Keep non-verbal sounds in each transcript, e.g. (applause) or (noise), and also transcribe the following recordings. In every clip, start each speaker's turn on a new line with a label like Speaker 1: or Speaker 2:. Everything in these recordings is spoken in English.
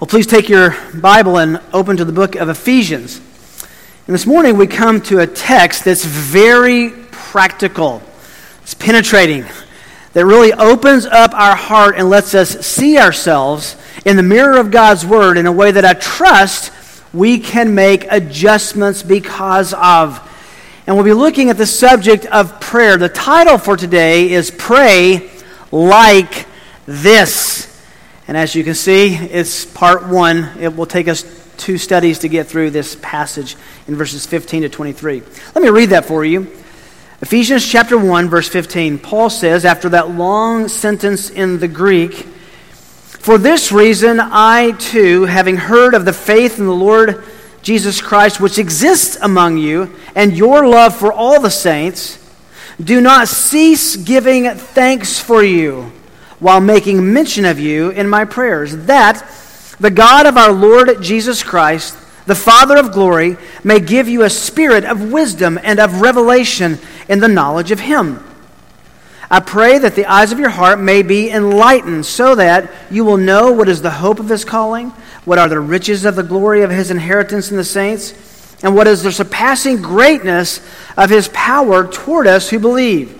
Speaker 1: Well, please take your Bible and open to the book of Ephesians. And this morning we come to a text that's very practical, it's penetrating, that really opens up our heart and lets us see ourselves in the mirror of God's Word in a way that I trust we can make adjustments because of. And we'll be looking at the subject of prayer. The title for today is Pray Like This. And as you can see, it's part one. It will take us two studies to get through this passage in verses 15 to 23. Let me read that for you. Ephesians chapter 1, verse 15. Paul says, after that long sentence in the Greek, For this reason, I too, having heard of the faith in the Lord Jesus Christ, which exists among you, and your love for all the saints, do not cease giving thanks for you while making mention of you in my prayers, that the God of our Lord Jesus Christ, the Father of glory, may give you a spirit of wisdom and of revelation in the knowledge of Him. I pray that the eyes of your heart may be enlightened, so that you will know what is the hope of His calling, what are the riches of the glory of His inheritance in the saints, and what is the surpassing greatness of His power toward us who believe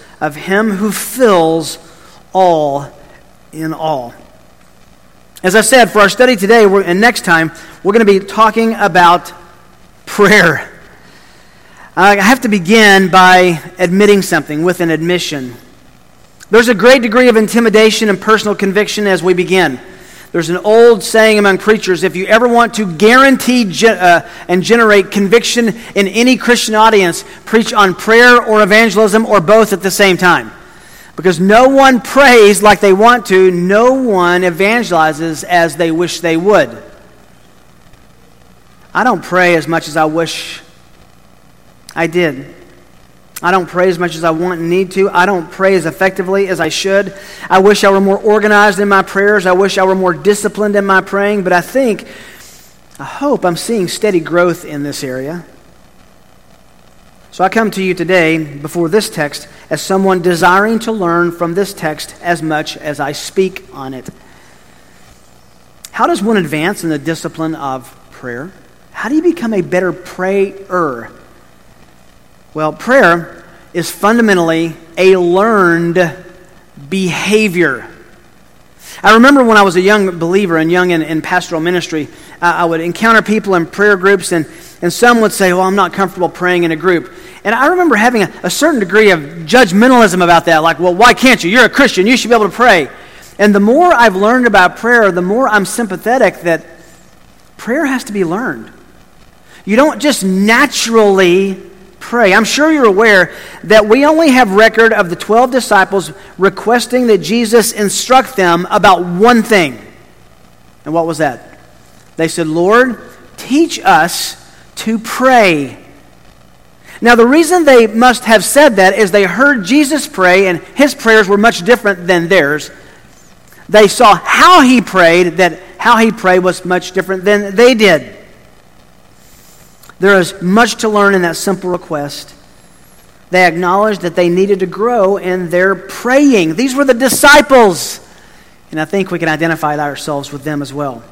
Speaker 1: of him who fills all in all. As I said, for our study today and next time, we're going to be talking about prayer. Uh, I have to begin by admitting something with an admission. There's a great degree of intimidation and personal conviction as we begin. There's an old saying among preachers if you ever want to guarantee ge- uh, and generate conviction in any Christian audience, preach on prayer or evangelism or both at the same time. Because no one prays like they want to, no one evangelizes as they wish they would. I don't pray as much as I wish I did. I don't pray as much as I want and need to. I don't pray as effectively as I should. I wish I were more organized in my prayers. I wish I were more disciplined in my praying. But I think, I hope I'm seeing steady growth in this area. So I come to you today before this text as someone desiring to learn from this text as much as I speak on it. How does one advance in the discipline of prayer? How do you become a better prayer? Well, prayer is fundamentally a learned behavior. I remember when I was a young believer and young in, in pastoral ministry, uh, I would encounter people in prayer groups, and, and some would say, Well, I'm not comfortable praying in a group. And I remember having a, a certain degree of judgmentalism about that, like, Well, why can't you? You're a Christian, you should be able to pray. And the more I've learned about prayer, the more I'm sympathetic that prayer has to be learned. You don't just naturally pray. I'm sure you're aware that we only have record of the 12 disciples requesting that Jesus instruct them about one thing. And what was that? They said, Lord, teach us to pray. Now, the reason they must have said that is they heard Jesus pray, and his prayers were much different than theirs. They saw how he prayed, that how he prayed was much different than they did. There is much to learn in that simple request. They acknowledged that they needed to grow in their praying. These were the disciples. And I think we can identify ourselves with them as well.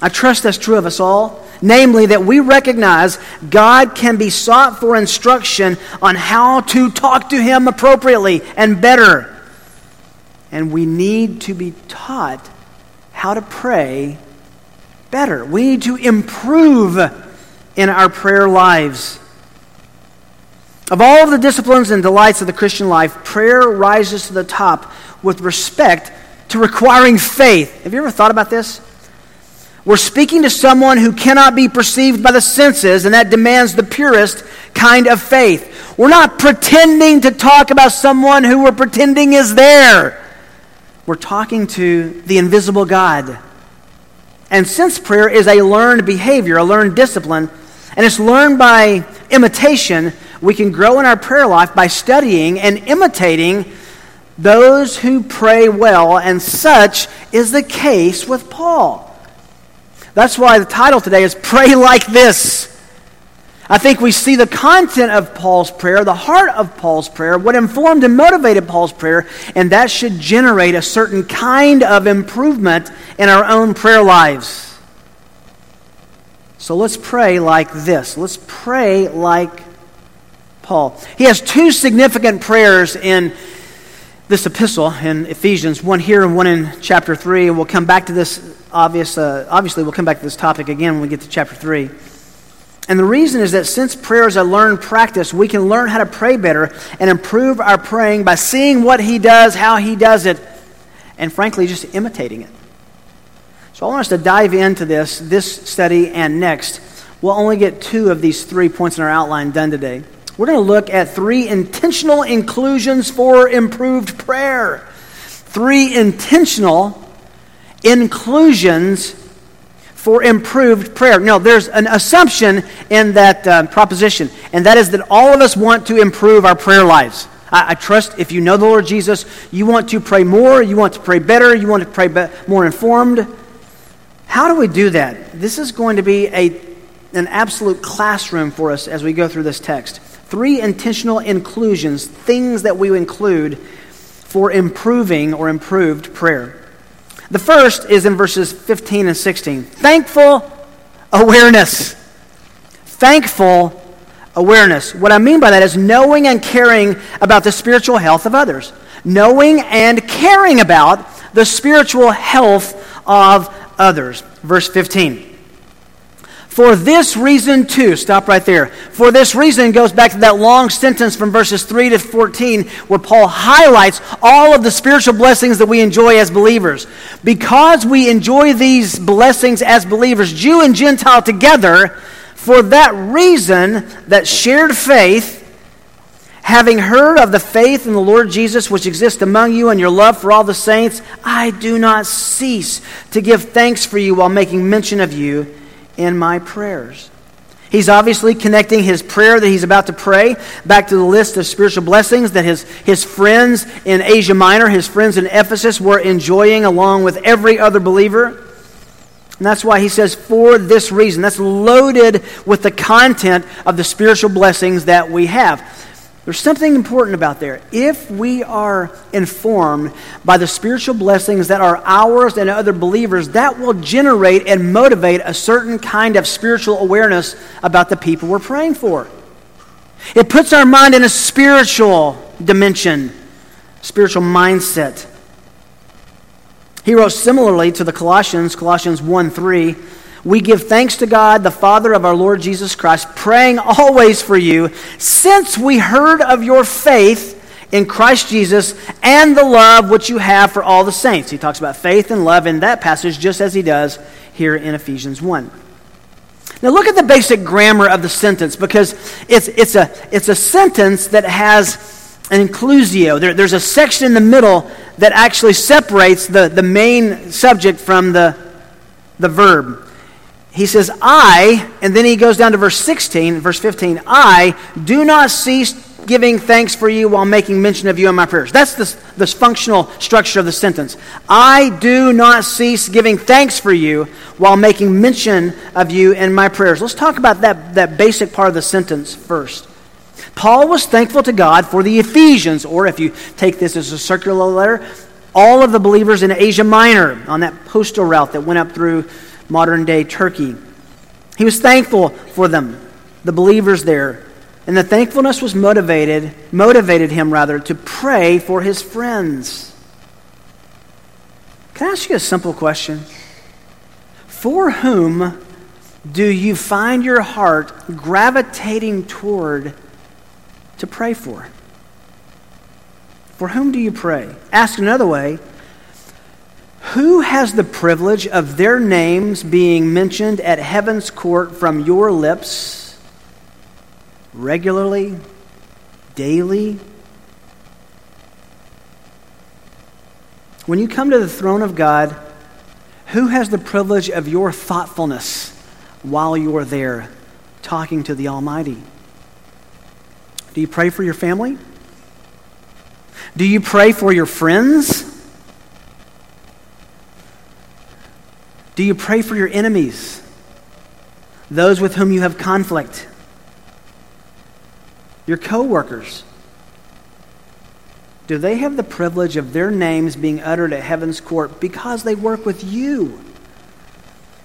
Speaker 1: I trust that's true of us all. Namely, that we recognize God can be sought for instruction on how to talk to Him appropriately and better. And we need to be taught how to pray better. We need to improve in our prayer lives. Of all of the disciplines and delights of the Christian life, prayer rises to the top with respect to requiring faith. Have you ever thought about this? We're speaking to someone who cannot be perceived by the senses, and that demands the purest kind of faith. We're not pretending to talk about someone who we're pretending is there. We're talking to the invisible God. And since prayer is a learned behavior, a learned discipline, and it's learned by imitation, we can grow in our prayer life by studying and imitating those who pray well, and such is the case with Paul. That's why the title today is Pray Like This. I think we see the content of Paul's prayer, the heart of Paul's prayer, what informed and motivated Paul's prayer, and that should generate a certain kind of improvement in our own prayer lives. So let's pray like this. Let's pray like Paul. He has two significant prayers in this epistle in Ephesians, one here and one in chapter 3. And we'll come back to this, obvious, uh, obviously, we'll come back to this topic again when we get to chapter 3. And the reason is that since prayer is a learned practice, we can learn how to pray better and improve our praying by seeing what he does, how he does it, and frankly, just imitating it. So I want us to dive into this, this study and next. We'll only get two of these three points in our outline done today. We're going to look at three intentional inclusions for improved prayer. Three intentional inclusions for improved prayer. No, there's an assumption in that uh, proposition, and that is that all of us want to improve our prayer lives. I, I, trust if you know the Lord Jesus, you want to pray more, you want to pray better, you want to pray be- more informed. How do we do that? This is going to be a, an absolute classroom for us as we go through this text. Three intentional inclusions, things that we include for improving or improved prayer. The first is in verses 15 and 16. Thankful awareness. Thankful awareness. What I mean by that is knowing and caring about the spiritual health of others. Knowing and caring about the spiritual health of others. Verse 15. For this reason, too, stop right there. For this reason goes back to that long sentence from verses 3 to 14 where Paul highlights all of the spiritual blessings that we enjoy as believers. Because we enjoy these blessings as believers, Jew and Gentile together, for that reason, that shared faith, having heard of the faith in the Lord Jesus which exists among you and your love for all the saints, I do not cease to give thanks for you while making mention of you in my prayers. He's obviously connecting his prayer that he's about to pray back to the list of spiritual blessings that his, his friends in Asia Minor, his friends in Ephesus, were enjoying along with every other believer. And that's why he says, for this reason. That's loaded with the content of the spiritual blessings that we have. There's something important about there. If we are informed by the spiritual blessings that are ours and other believers, that will generate and motivate a certain kind of spiritual awareness about the people we're praying for. It puts our mind in a spiritual dimension, spiritual mindset. He wrote similarly to the Colossians, Colossians 1 3 we give thanks to God, the Father of our Lord Jesus Christ, praying always for you, since we heard of your faith in Christ Jesus and the love which you have for all the saints. He talks about faith and love in that passage, just as he does here in Ephesians 1. Now, look at the basic grammar of the sentence because it's, it's, a, it's a sentence that has an inclusio. There, there's a section in the middle that actually separates the, the main subject from the, the verb he says, I, and then he goes down to verse 16, verse 15, I do not cease giving thanks for you while making mention of you in my prayers. That's the, the functional structure of the sentence. I do not cease giving thanks for you while making mention of you in my prayers. Let's talk about that, that basic part of the sentence first. Paul was thankful to God for the Ephesians, or if you take this as a circular letter, all of the believers in Asia Minor on that postal route that went up through modern day Turkey. He was thankful for them, the believers there. And the thankfulness was motivated, motivated him rather, to pray for his friends. Can I ask you a simple question? For whom do you find your heart gravitating toward to pray for? For whom do you pray? Ask another way who has the privilege of their names being mentioned at heaven's court from your lips regularly, daily? When you come to the throne of God, Who has the privilege of your thoughtfulness while you're there talking to the Almighty? Do you pray for your family? Do you pray for your friends? Do you pray for your enemies? Those with whom you have conflict? Your coworkers? Do they have the privilege of their names being uttered at heaven's court because they work with you?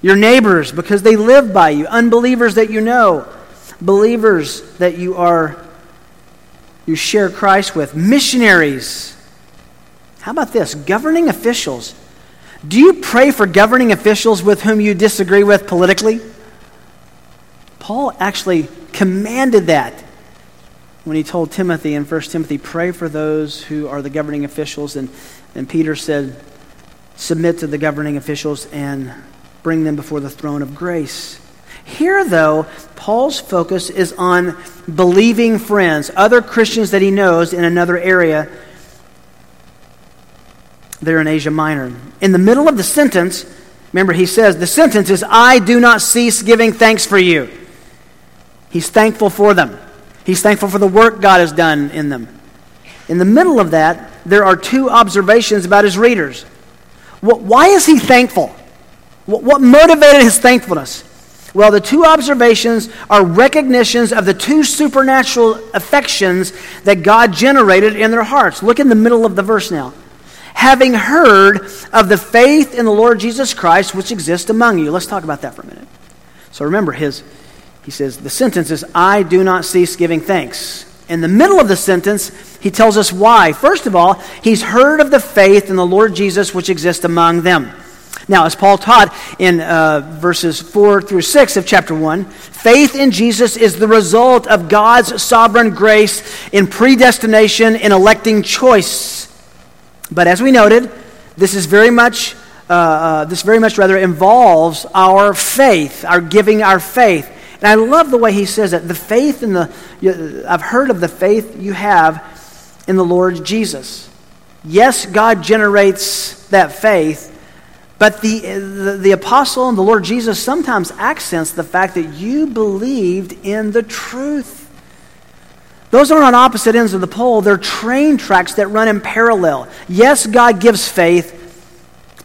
Speaker 1: Your neighbors because they live by you, unbelievers that you know, believers that you are you share Christ with, missionaries. How about this? Governing officials. Do you pray for governing officials with whom you disagree with politically? Paul actually commanded that when he told Timothy in 1 Timothy, pray for those who are the governing officials. And, and Peter said, submit to the governing officials and bring them before the throne of grace. Here, though, Paul's focus is on believing friends, other Christians that he knows in another area there in Asia Minor. In the middle of the sentence, remember, he says, the sentence is, I do not cease giving thanks for you. He's thankful for them, he's thankful for the work God has done in them. In the middle of that, there are two observations about his readers. Why is he thankful? What motivated his thankfulness? Well, the two observations are recognitions of the two supernatural affections that God generated in their hearts. Look in the middle of the verse now. Having heard of the faith in the Lord Jesus Christ which exists among you. Let's talk about that for a minute. So remember, his, he says, the sentence is, I do not cease giving thanks. In the middle of the sentence, he tells us why. First of all, he's heard of the faith in the Lord Jesus which exists among them. Now, as Paul taught in uh, verses 4 through 6 of chapter 1, faith in Jesus is the result of God's sovereign grace in predestination in electing choice. But as we noted, this is very much, uh, uh, this very much rather involves our faith, our giving our faith. And I love the way he says it. The faith in the, I've heard of the faith you have in the Lord Jesus. Yes, God generates that faith, but the, the, the, apostle and the Lord Jesus sometimes accents the fact that you believed in the truth. Those aren't on opposite ends of the pole, they're train tracks that run in parallel. Yes, God gives faith,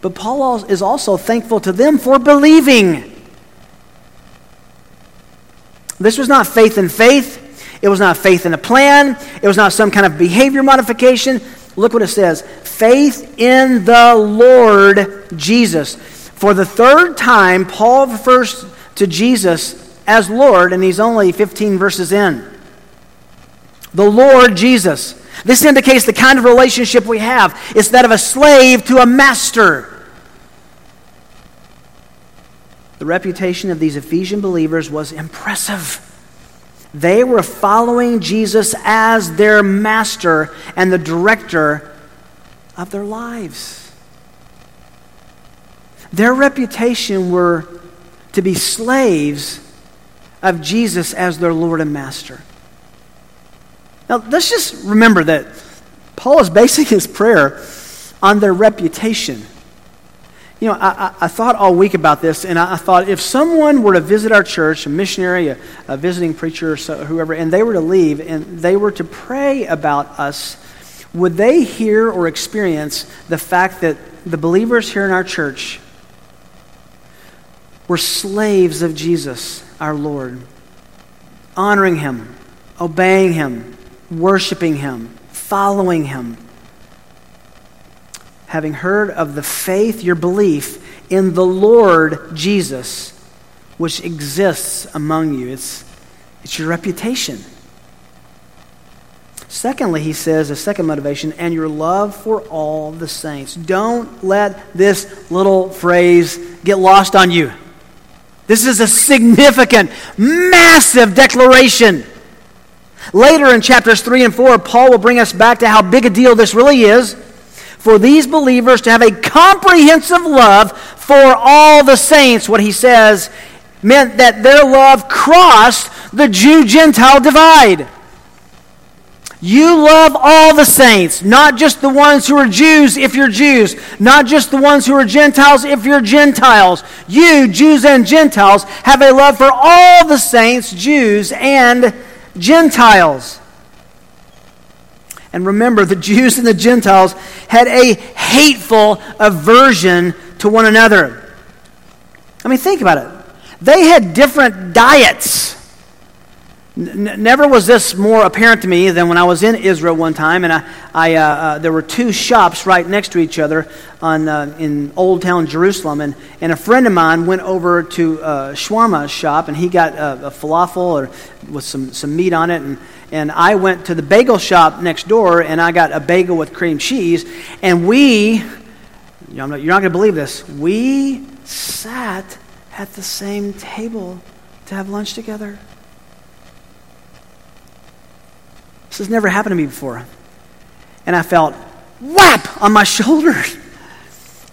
Speaker 1: but Paul is also thankful to them for believing. This was not faith in faith. It was not faith in a plan. It was not some kind of behavior modification. Look what it says faith in the Lord Jesus. For the third time, Paul refers to Jesus as Lord, and he's only 15 verses in. The Lord Jesus. This indicates the kind of relationship we have. It's that of a slave to a master. The reputation of these Ephesian believers was impressive. They were following Jesus as their master and the director of their lives. Their reputation were to be slaves of Jesus as their Lord and Master. Now, let's just remember that Paul is basing his prayer on their reputation. You know, I, I, I, thought all week about this, and I, I, thought if someone were to visit our church, a missionary, a, a visiting preacher, or so, whoever, and they were to leave and they were to pray about us, would they hear or experience the fact that the believers here in our church were slaves of Jesus, our Lord, honoring Him, obeying Him, worshiping Him, following Him? having heard of the faith, your belief in the Lord Jesus, which exists among you. It's, it's your reputation. Secondly, he says, a second motivation, and your love for all the saints. Don't let this little phrase get lost on you. This is a significant, massive declaration. Later in chapters 3 and 4, Paul will bring us back to how big a deal this really is for these believers to have a comprehensive love for all the saints, what he says meant that their love crossed the Jew Gentile divide. You love all the saints, not just the ones who are Jews if you're Jews, not just the ones who are Gentiles if you're Gentiles. You, Jews and Gentiles, have a love for all the saints, Jews and Gentiles. And remember, the Jews and the Gentiles had a hateful aversion to one another. I mean, think about it. They had different diets never was this more apparent to me than when I was in Israel one time, and I, I uh, uh, there were two shops right next to each other on, uh, in Old Town Jerusalem, and, and a friend of mine went over to uh, shawarma shop, and he got a, a falafel or with some, some meat on it, and, and I went to the bagel shop next door, and I got a bagel with cream cheese, and we, you know, you're not going to believe this, we sat at the same table to have lunch together. This has never happened to me before. And I felt whap on my (laughs) shoulder.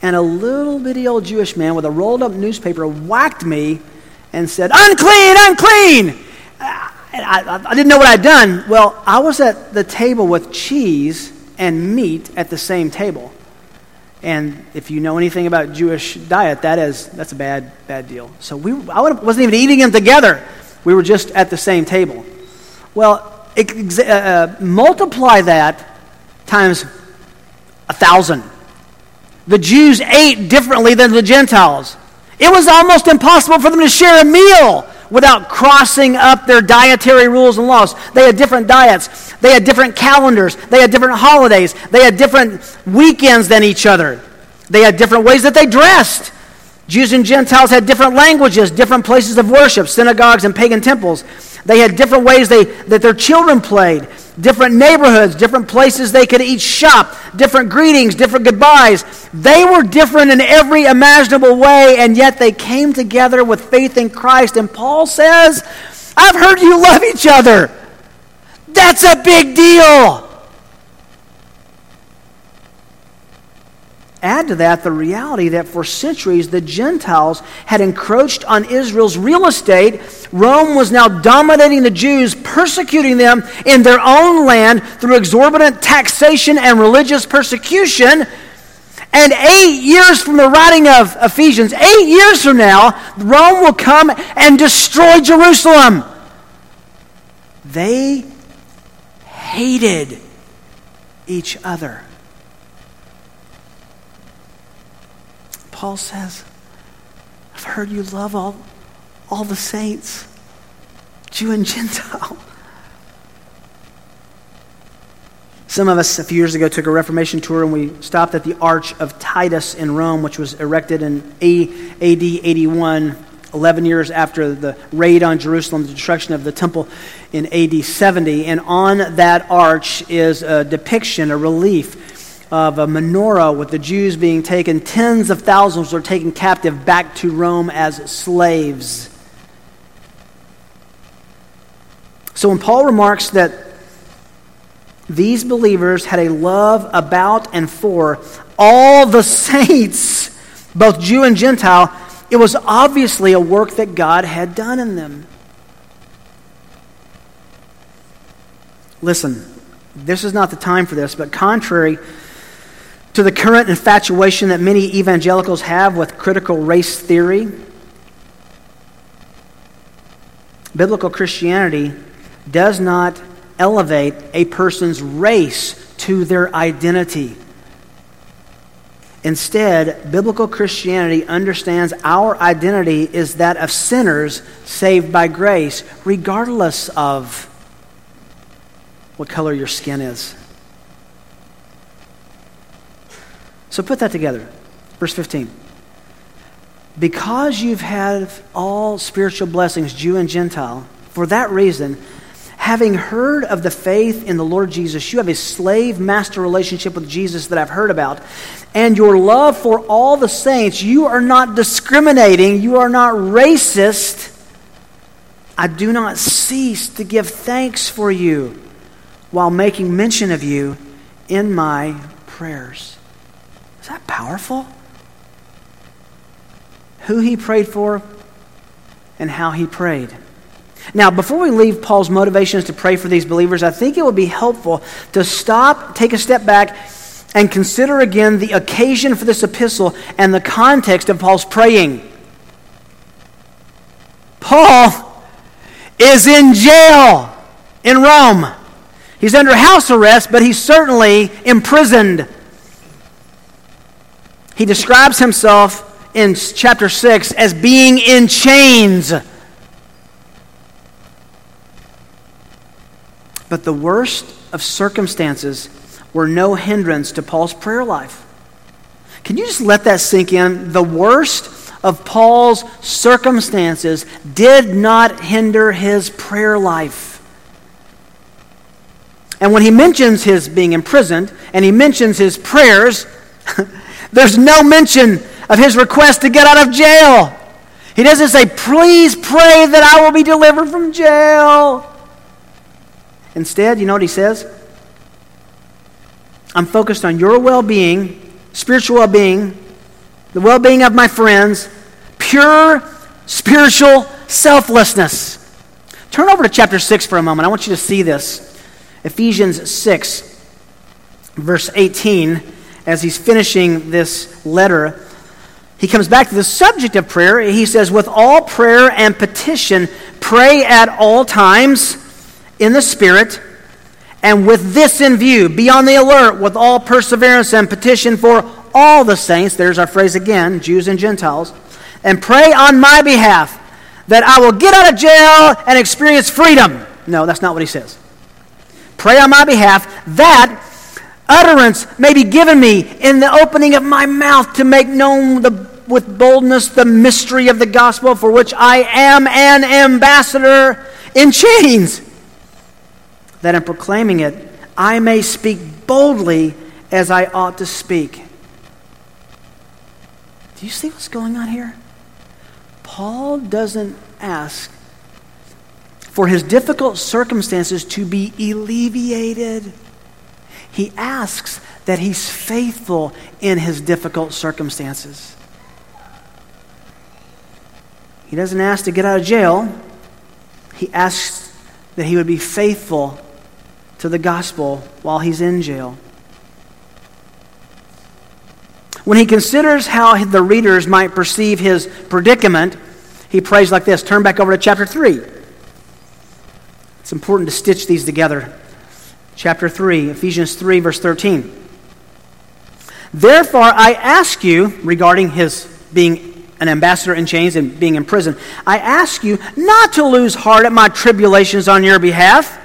Speaker 1: And a little bitty old Jewish man with a rolled up newspaper whacked me and said, Unclean, unclean! I, I, I didn't know what I'd done. Well, I was at the table with cheese and meat at the same table. And if you know anything about Jewish diet, that is that's a bad bad deal. So we I wasn't even eating them together. We were just at the same table. Well, uh, uh, multiply that times a thousand. The Jews ate differently than the Gentiles. It was almost impossible for them to share a meal without crossing up their dietary rules and laws. They had different diets, they had different calendars, they had different holidays, they had different weekends than each other, they had different ways that they dressed. Jews and Gentiles had different languages, different places of worship, synagogues and pagan temples. They had different ways they, that their children played, different neighborhoods, different places they could each shop, different greetings, different goodbyes. They were different in every imaginable way, and yet they came together with faith in Christ. And Paul says, I've heard you love each other. That's a big deal. Add to that the reality that for centuries the Gentiles had encroached on Israel's real estate. Rome was now dominating the Jews, persecuting them in their own land through exorbitant taxation and religious persecution. And eight years from the writing of Ephesians, eight years from now, Rome will come and destroy Jerusalem. They hated each other. Paul says, I've heard you love all, all the saints, Jew and (laughs) Gentile. Some of us, a few years ago, took a Reformation tour and we stopped at the Arch of Titus in Rome, which was erected in AD 81, 11 years after the raid on Jerusalem, the destruction of the temple in AD 70. And on that arch is a depiction, a relief of a menorah with the Jews being taken, tens of thousands were taken captive back to Rome as slaves. So when Paul remarks that these believers had a love about and for all the saints, both Jew and Gentile, it was obviously a work that God had done in them. Listen, this is not the time for this, but contrary to the current infatuation that many evangelicals have with critical race theory. Biblical Christianity does not elevate a person's race to their identity. Instead, biblical Christianity understands our identity is that of sinners saved by grace, regardless of what color your skin is. So put that together. Verse 15. Because you've had all spiritual blessings, Jew and Gentile, for that reason, having heard of the faith in the Lord Jesus, you have a slave master relationship with Jesus that I've heard about, and your love for all the saints, you are not discriminating, you are not racist. I do not cease to give thanks for you while making mention of you in my prayers. Is that powerful? Who he prayed for and how he prayed. Now, before we leave Paul's motivations to pray for these believers, I think it would be helpful to stop, take a step back, and consider again the occasion for this epistle and the context of Paul's praying. Paul is in jail in Rome. He's under house arrest, but he's certainly imprisoned. He describes himself in chapter 6 as being in chains. But the worst of circumstances were no hindrance to Paul's prayer life. Can you just let that sink in? The worst of Paul's circumstances did not hinder his prayer life. And when he mentions his being imprisoned and he mentions his prayers, (laughs) there's no mention of his request to get out of jail. He doesn't say, Please pray that I will be delivered from jail. Instead, you know what he says? I'm focused on your well being, spiritual well being, the well being of my friends, pure spiritual selflessness. Turn over to chapter 6 for a moment. I want you to see this. Ephesians 6, verse 18, as he's finishing this letter, he comes back to the subject of prayer. He says, With all prayer and petition, pray at all times in the Spirit, and with this in view, be on the alert with all perseverance and petition for all the saints. There's our phrase again, Jews and Gentiles. And pray on my behalf that I will get out of jail and experience freedom. No, that's not what he says. Pray on my behalf that utterance may be given me in the opening of my mouth to make known the, with boldness the mystery of the gospel for which I am an ambassador in chains, that in proclaiming it I may speak boldly as I ought to speak. Do you see what's going on here? Paul doesn't ask for his difficult circumstances to be alleviated. He asks that he's faithful in his difficult circumstances. He doesn't ask to get out of jail. He asks that he would be faithful to the gospel while he's in jail. When he considers how the readers might perceive his predicament, he prays like this. Turn back over to chapter 3. It's important to stitch these together. Chapter 3, Ephesians 3, verse 13. Therefore, I ask you, regarding his being an ambassador in chains and being in prison, I ask you not to lose heart at my tribulations on your behalf.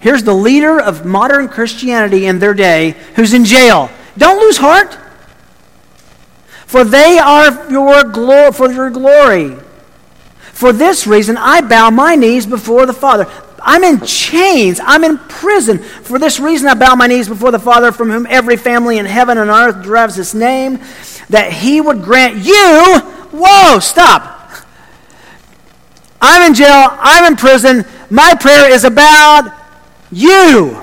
Speaker 1: Here's the leader of modern Christianity in their day who's in jail. Don't lose heart. For they are your glory, for your glory. For this reason, I bow my knees before the Father. I'm in chains. I'm in prison. For this reason, I bow my knees before the Father, from whom every family in heaven and earth derives its name, that he would grant you. Whoa, stop. I'm in jail. I'm in prison. My prayer is about you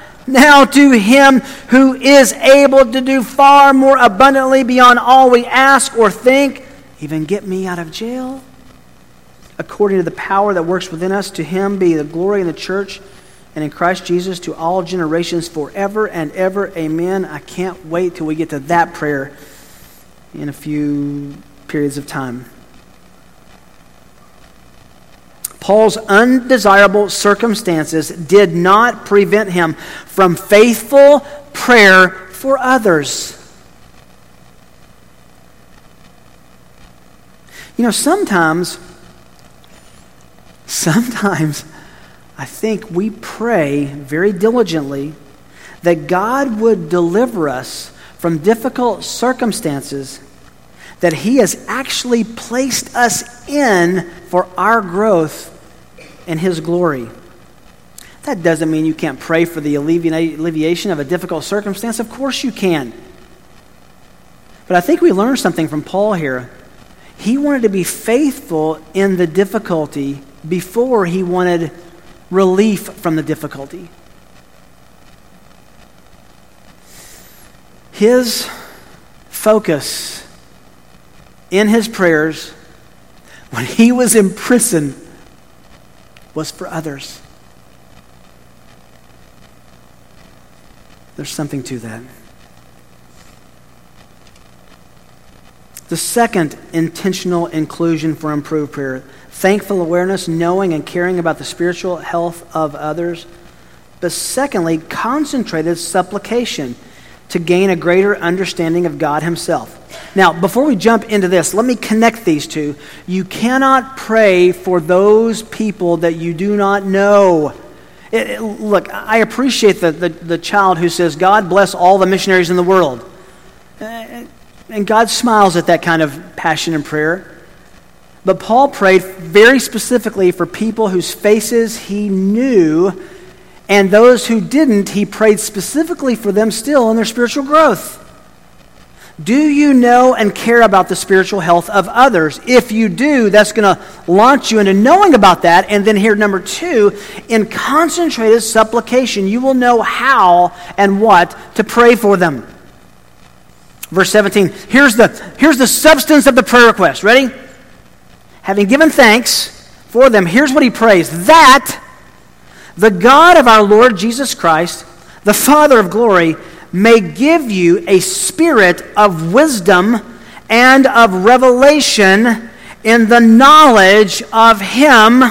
Speaker 1: Now to him who is able to do far more abundantly beyond all we ask or think, even get me out of jail. According to the power that works within us, to him be the glory in the church and in Christ Jesus to all generations forever and ever. Amen. I can't wait till we get to that prayer in a few periods of time. Paul's undesirable circumstances did not prevent him from faithful prayer for others. You know, sometimes, sometimes I think we pray very diligently that God would deliver us from difficult circumstances that He has actually placed us in for our growth in His glory. That doesn't mean you can't pray for the alleviation of a difficult circumstance. Of course you can. But I think we learned something from Paul here. He wanted to be faithful in the difficulty before he wanted relief from the difficulty. His focus in his prayers when he was in prison was for others. There's something to that. The second intentional inclusion for improved prayer thankful awareness, knowing and caring about the spiritual health of others. But secondly, concentrated supplication to gain a greater understanding of God Himself. Now, before we jump into this, let me connect these two. You cannot pray for those people that you do not know. It, it, look, I appreciate the, the, the, child who says, God bless all the missionaries in the world. Uh, and God smiles at that kind of passion and prayer. But Paul prayed very specifically for people whose faces he knew, and those who didn't, he prayed specifically for them still in their spiritual growth. Do you know and care about the spiritual health of others? If you do, that's going to launch you into knowing about that. And then here, number two, in concentrated supplication, you will know how and what to pray for them. Verse 17, here's the, here's the substance of the prayer request. Ready? Having given thanks for them, here's what he prays that the God of our Lord Jesus Christ, the Father of glory, may give you a spirit of wisdom and of revelation in the knowledge of Him.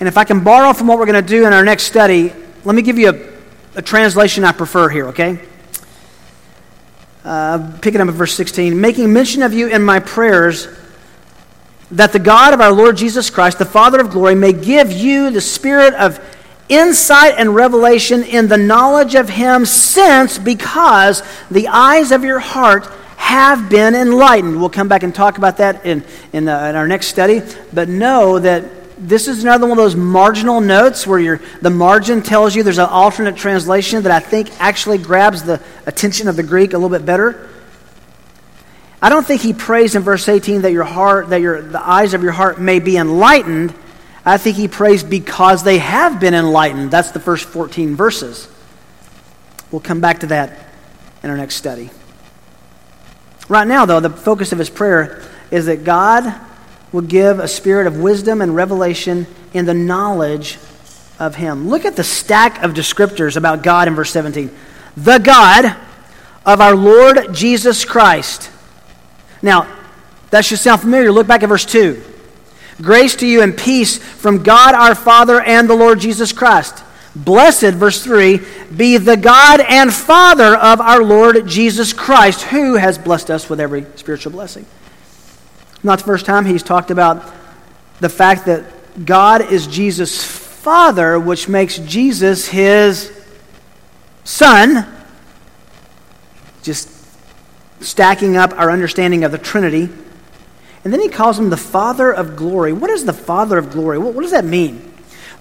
Speaker 1: And if I can borrow from what we're going to do in our next study, let me give you a, a translation I prefer here, okay? Uh, picking up at verse 16. Making mention of you in my prayers, that the God of our Lord Jesus Christ, the Father of glory, may give you the spirit of insight and revelation in the knowledge of Him, since, because the eyes of your heart have been enlightened. We'll come back and talk about that in, in, the, in our next study. But know that this is another one of those marginal notes where the margin tells you there's an alternate translation that I think actually grabs the attention of the Greek a little bit better. I don't think he prays in verse 18 that your heart, that your, the eyes of your heart may be enlightened. I think he prays because they have been enlightened. That's the first 14 verses. We'll come back to that in our next study. Right now, though, the focus of his prayer is that God will give a spirit of wisdom and revelation in the knowledge of him. Look at the stack of descriptors about God in verse 17. The God of our Lord Jesus Christ. Now, that should sound familiar. Look back at verse 2. Grace to you and peace from God our Father and the Lord Jesus Christ. Blessed, verse 3, be the God and Father of our Lord Jesus Christ, who has blessed us with every spiritual blessing. Not the first time he's talked about the fact that God is Jesus' Father, which makes Jesus his Son. Just stacking up our understanding of the Trinity. And then he calls him the Father of glory. What is the Father of glory? What, what does that mean?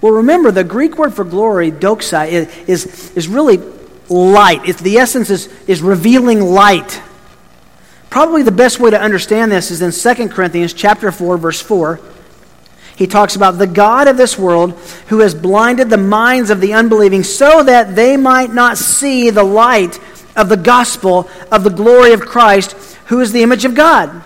Speaker 1: Well, remember, the Greek word for glory, doxa, is, is, is really light. It's, the essence is, is revealing light. Probably the best way to understand this is in 2 Corinthians chapter 4, verse 4. He talks about the God of this world who has blinded the minds of the unbelieving so that they might not see the light of the gospel of the glory of Christ, who is the image of God.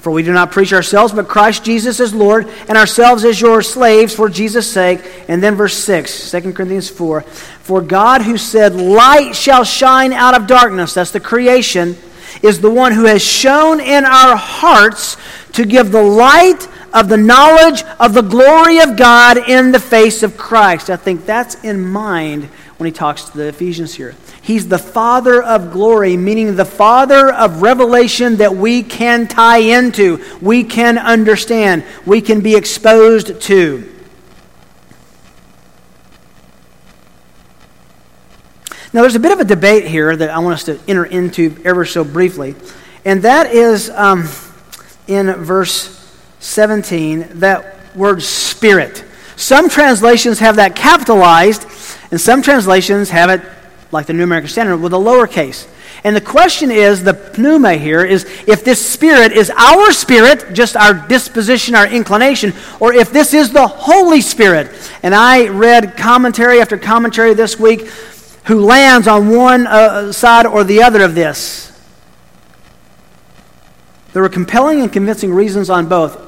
Speaker 1: For we do not preach ourselves, but Christ Jesus is Lord, and ourselves as your slaves for Jesus' sake. And then verse 6, 2 Corinthians 4. For God, who said, Light shall shine out of darkness, that's the creation, is the one who has shone in our hearts to give the light of the knowledge of the glory of God in the face of Christ. I think that's in mind when he talks to the Ephesians here. He's the Father of glory, meaning the Father of revelation that we can tie into, we can understand, we can be exposed to. Now, there's a bit of a debate here that I want us to enter into ever so briefly, and that is um, in verse 17, that word spirit. Some translations have that capitalized, and some translations have it, like the New American Standard, with a lowercase. And the question is the pneuma here is if this spirit is our spirit, just our disposition, our inclination, or if this is the Holy Spirit. And I read commentary after commentary this week who lands on one uh, side or the other of this. There are compelling and convincing reasons on both.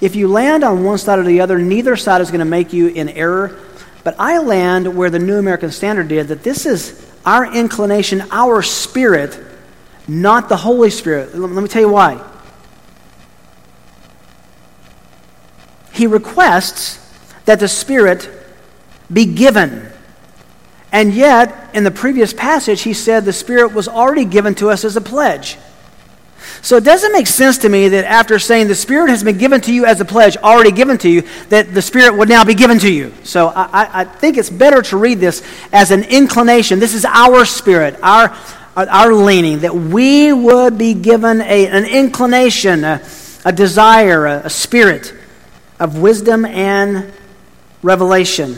Speaker 1: If you land on one side or the other, neither side is going to make you in error. But I land where the New American Standard did that this is our inclination, our spirit, not the Holy Spirit. Let me tell you why. He requests that the Spirit be given. And yet, in the previous passage, he said the Spirit was already given to us as a pledge. So it doesn't make sense to me that after saying the Spirit has been given to you as a pledge, already given to you, that the Spirit would now be given to you. So I, I think it's better to read this as an inclination. This is our spirit, our, our leaning, that we would be given a, an inclination, a, a desire, a, a spirit of wisdom and revelation.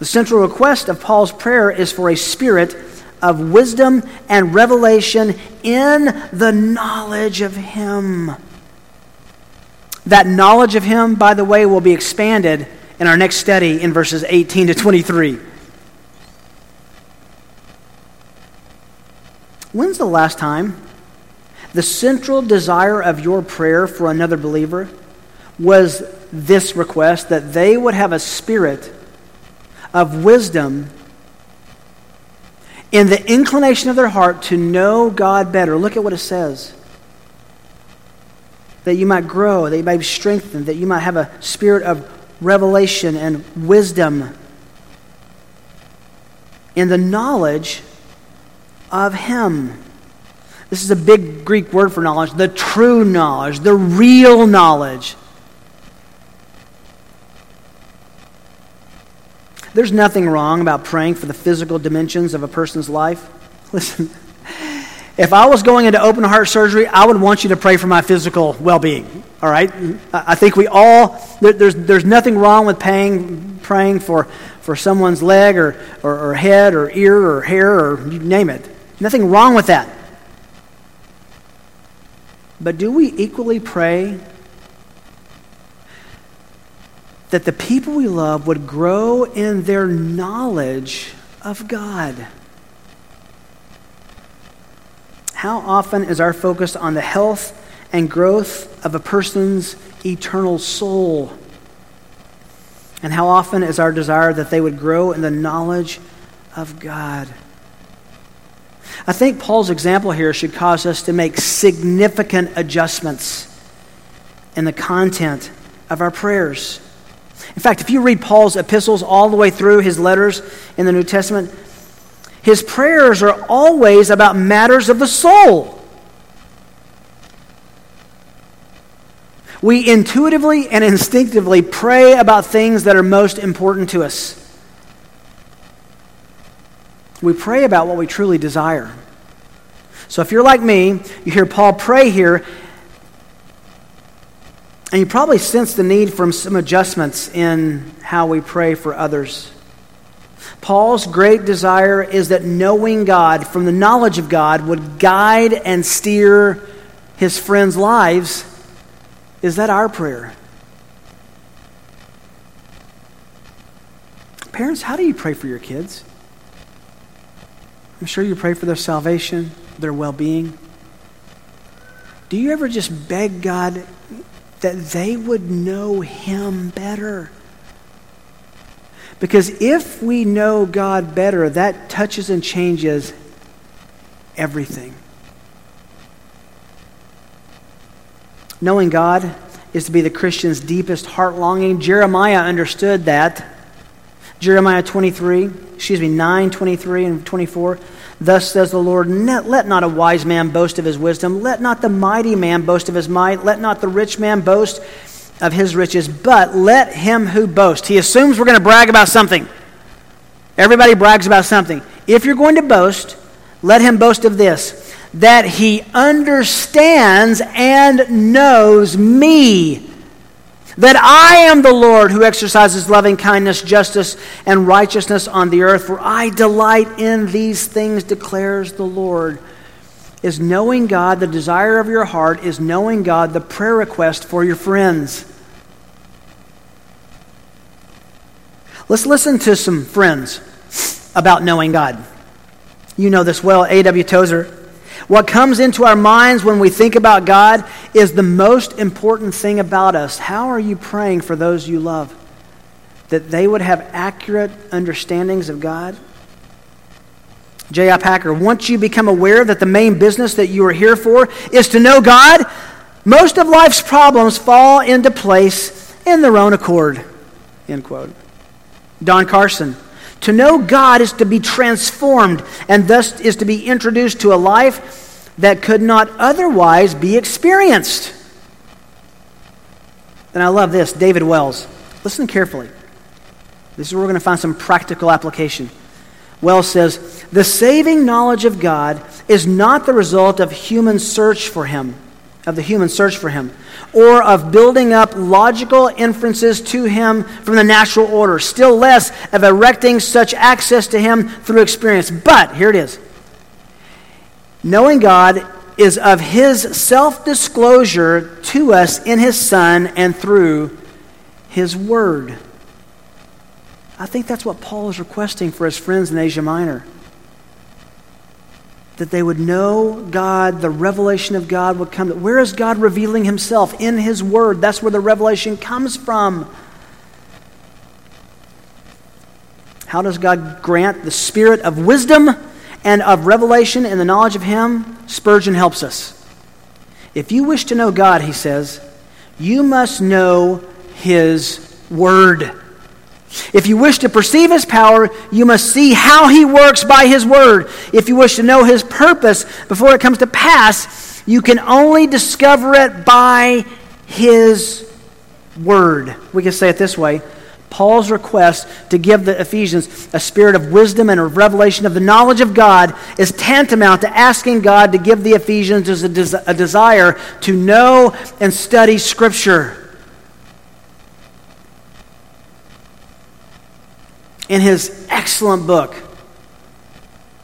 Speaker 1: The central request of Paul's prayer is for a spirit of wisdom and revelation in the knowledge of Him. That knowledge of Him, by the way, will be expanded in our next study in verses 18 to 23. When's the last time the central desire of your prayer for another believer was this request that they would have a spirit of wisdom in the inclination of their heart to know God better. Look at what it says. That you might grow, that you might be strengthened, that you might have a spirit of revelation and wisdom in the knowledge of Him. This is a big Greek word for knowledge the true knowledge, the real knowledge. There's nothing wrong about praying for the physical dimensions of a person's life. (laughs) Listen, if I was going into open heart surgery, I would want you to pray for my physical well being. All right? I think we all, there, there's, there's nothing wrong with paying, praying for, for someone's leg or, or, or head or ear or hair or you name it. Nothing wrong with that. But do we equally pray that the people we love would grow in their knowledge of God. How often is our focus on the health and growth of a person's eternal soul? And how often is our desire that they would grow in the knowledge of God? I think Paul's example here should cause us to make significant adjustments in the content of our prayers. In fact, if you read Paul's epistles all the way through his letters in the New Testament, his prayers are always about matters of the soul. We intuitively and instinctively pray about things that are most important to us. We pray about what we truly desire. So if you're like me, you hear Paul pray here, and you probably sense the need for some adjustments in how we pray for others. Paul's great desire is that knowing God from the knowledge of God would guide and steer his friends' lives. Is that our prayer? Parents, how do you pray for your kids? I'm sure you pray for their salvation, their well being. Do you ever just beg God, that they would know Him better. Because if we know God better, that touches and changes everything. Knowing God is to be the Christian's deepest heart longing. Jeremiah understood that. Jeremiah 23, excuse me, 9, 23 and 24. Thus says the Lord, Let not a wise man boast of his wisdom. Let not the mighty man boast of his might. Let not the rich man boast of his riches. But let him who boasts. He assumes we're going to brag about something. Everybody brags about something. If you're going to boast, let him boast of this that he understands and knows me, that I am the Lord who exercises loving kindness, justice, and righteousness on the earth, for I delight in these things, declares the Lord. Is knowing God the desire of your heart, is knowing God the prayer request for your friends. Let's listen to some friends about knowing God. You know this well, A.W. Tozer. What comes into our minds when we think about God is the most important thing about us. How are you praying for those you love? That they would have accurate understandings of God? J.I. Packer, once you become aware that the main business that you are here for is to know God, most of life's problems fall into place in their own accord. End quote. Don Carson. To know God is to be transformed and thus is to be introduced to a life that could not otherwise be experienced. And I love this David Wells. Listen carefully. This is where we're going to find some practical application. Wells says, The saving knowledge of God is not the result of human search for Him of the human search for him, or of building up logical inferences to him from the natural order, still less of erecting such access to him through experience. But, here it is knowing God is of his self disclosure to us in his Son and through his Word. I think that's what Paul is requesting for his friends in Asia Minor that they would know God, the revelation of God would come. Where is God revealing himself? In his word. That's where the revelation comes from. How does God grant the spirit of wisdom and of revelation and the knowledge of him? Spurgeon helps us. If you wish to know God, he says, you must know his word. If you wish to perceive his power, you must see how he works by his word. If you wish to know his purpose before it comes to pass, you can only discover it by his word. We can say it this way Paul's request to give the Ephesians a spirit of wisdom and a revelation of the knowledge of God is tantamount to asking God to give the Ephesians a, des- a desire to know and study Scripture. In his excellent book.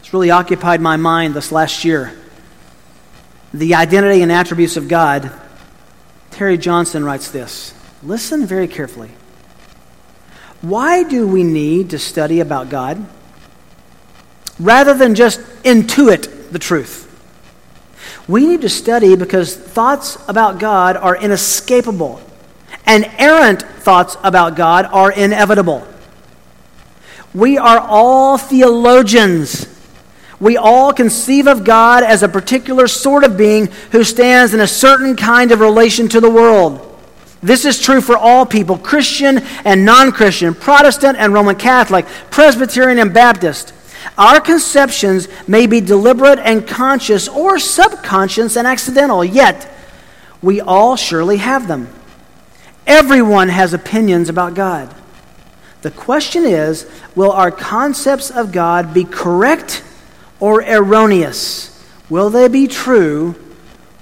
Speaker 1: It's really occupied my mind this last year. The Identity and Attributes of God. Terry Johnson writes this. Listen very carefully. Why do we need to study about God rather than just intuit the truth? We need to study because thoughts about God are inescapable, and errant thoughts about God are inevitable. We are all theologians. We all conceive of God as a particular sort of being who stands in a certain kind of relation to the world. This is true for all people Christian and non Christian, Protestant and Roman Catholic, Presbyterian and Baptist. Our conceptions may be deliberate and conscious or subconscious and accidental, yet we all surely have them. Everyone has opinions about God. The question is will our concepts of God be correct or erroneous? Will they be true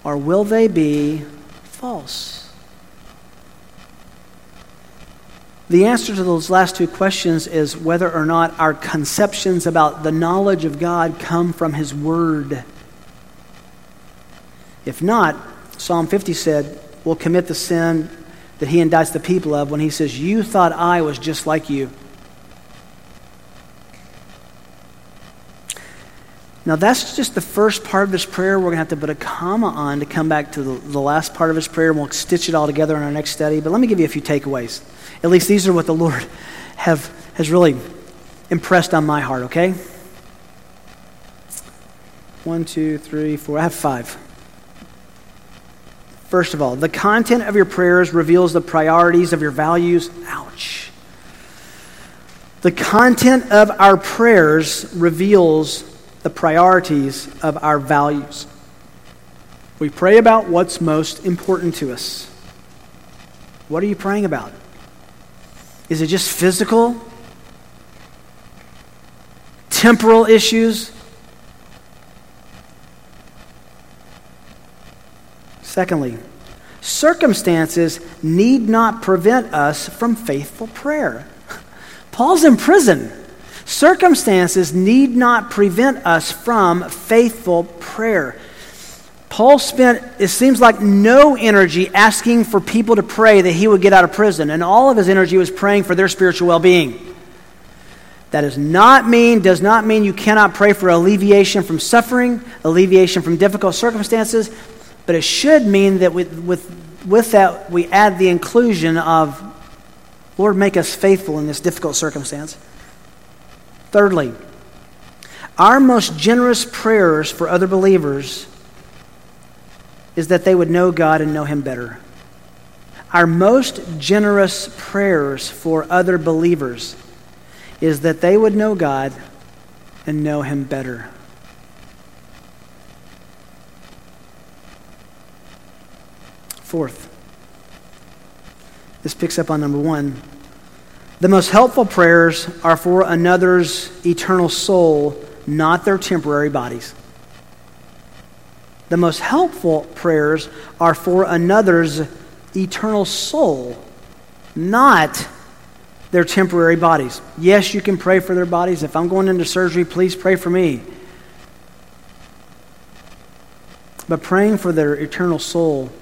Speaker 1: or will they be false? The answer to those last two questions is whether or not our conceptions about the knowledge of God come from His Word. If not, Psalm 50 said, we'll commit the sin that he indicts the people of when he says, You thought I was just like you. Now, that's just the first part of his prayer. We're going to have to put a comma on to come back to the, the last part of his prayer, and we'll stitch it all together in our next study. But let me give you a few takeaways. At least these are what the Lord have, has really impressed on my heart, okay? One, two, three, four. I have five. First of all, the content of your prayers reveals the priorities of your values. Ouch. The content of our prayers reveals the priorities of our values. We pray about what's most important to us. What are you praying about? Is it just physical? Temporal issues? Secondly, circumstances need not prevent us from faithful prayer. Paul's in prison. Circumstances need not prevent us from faithful prayer. Paul spent, it seems like, no energy asking for people to pray that he would get out of prison, and all of his energy was praying for their spiritual well being. That does not mean, does not mean you cannot pray for alleviation from suffering, alleviation from difficult circumstances, but it should mean that with, with, that we add the inclusion of, Lord, make us faithful in this difficult circumstance. Thirdly, our most generous prayers for other believers is that they would know God and know Him better. Our most generous prayers for other believers is that they would know God and know Him better. Fourth, this picks up on number one. The most helpful prayers are for another's eternal soul, not their temporary bodies. The most helpful prayers are for another's eternal soul, not their temporary bodies. Yes, you can pray for their bodies. If I'm going into surgery, please pray for me. But praying for their eternal soul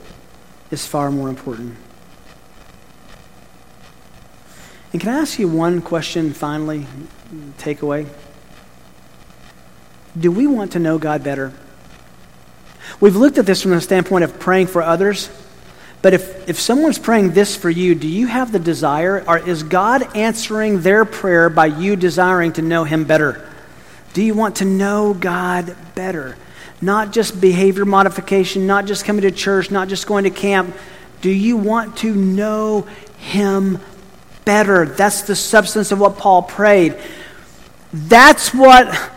Speaker 1: is far more important. And can I ask you one question finally, takeaway? Do we want to know God better? We've looked at this from the standpoint of praying for others. But if, if someone's praying this for you, do you have the desire, or is God answering their prayer by you desiring to know Him better? Do you want to know God better? Not just behavior modification, not just coming to church, not just going to camp. Do you want to know Him better? That's the substance of what Paul prayed. That's what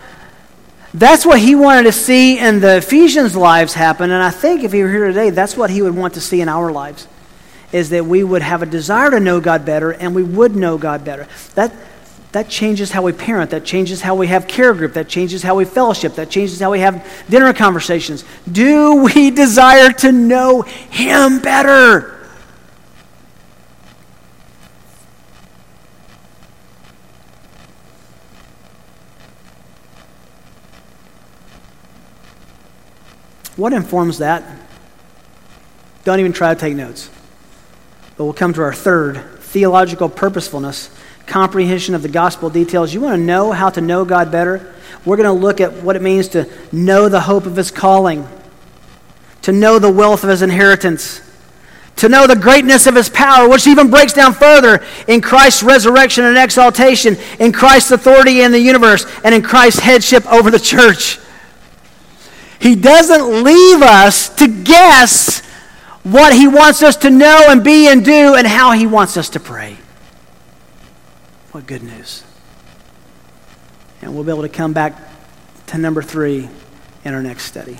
Speaker 1: that's what he wanted to see in the Ephesians' lives happen. And I think if he were here today, that's what he would want to see in our lives is that we would have a desire to know God better and we would know God better. That, that changes how we parent. That changes how we have care group. That changes how we fellowship. That changes how we have dinner conversations. Do we (laughs) desire to know Him better? What informs that? Don't even try to take notes. But we'll come to our third theological purposefulness, comprehension of the gospel details. You want to know how to know God better? We're going to look at what it means to know the hope of his calling, to know the wealth of his inheritance, to know the greatness of his power, which even breaks down further in Christ's resurrection and exaltation, in Christ's authority in the universe, and in Christ's headship over the church. He doesn't leave us to guess what He wants us to know and be and do and how He wants us to pray. What good news. And we'll be able to come back to number three in our next study.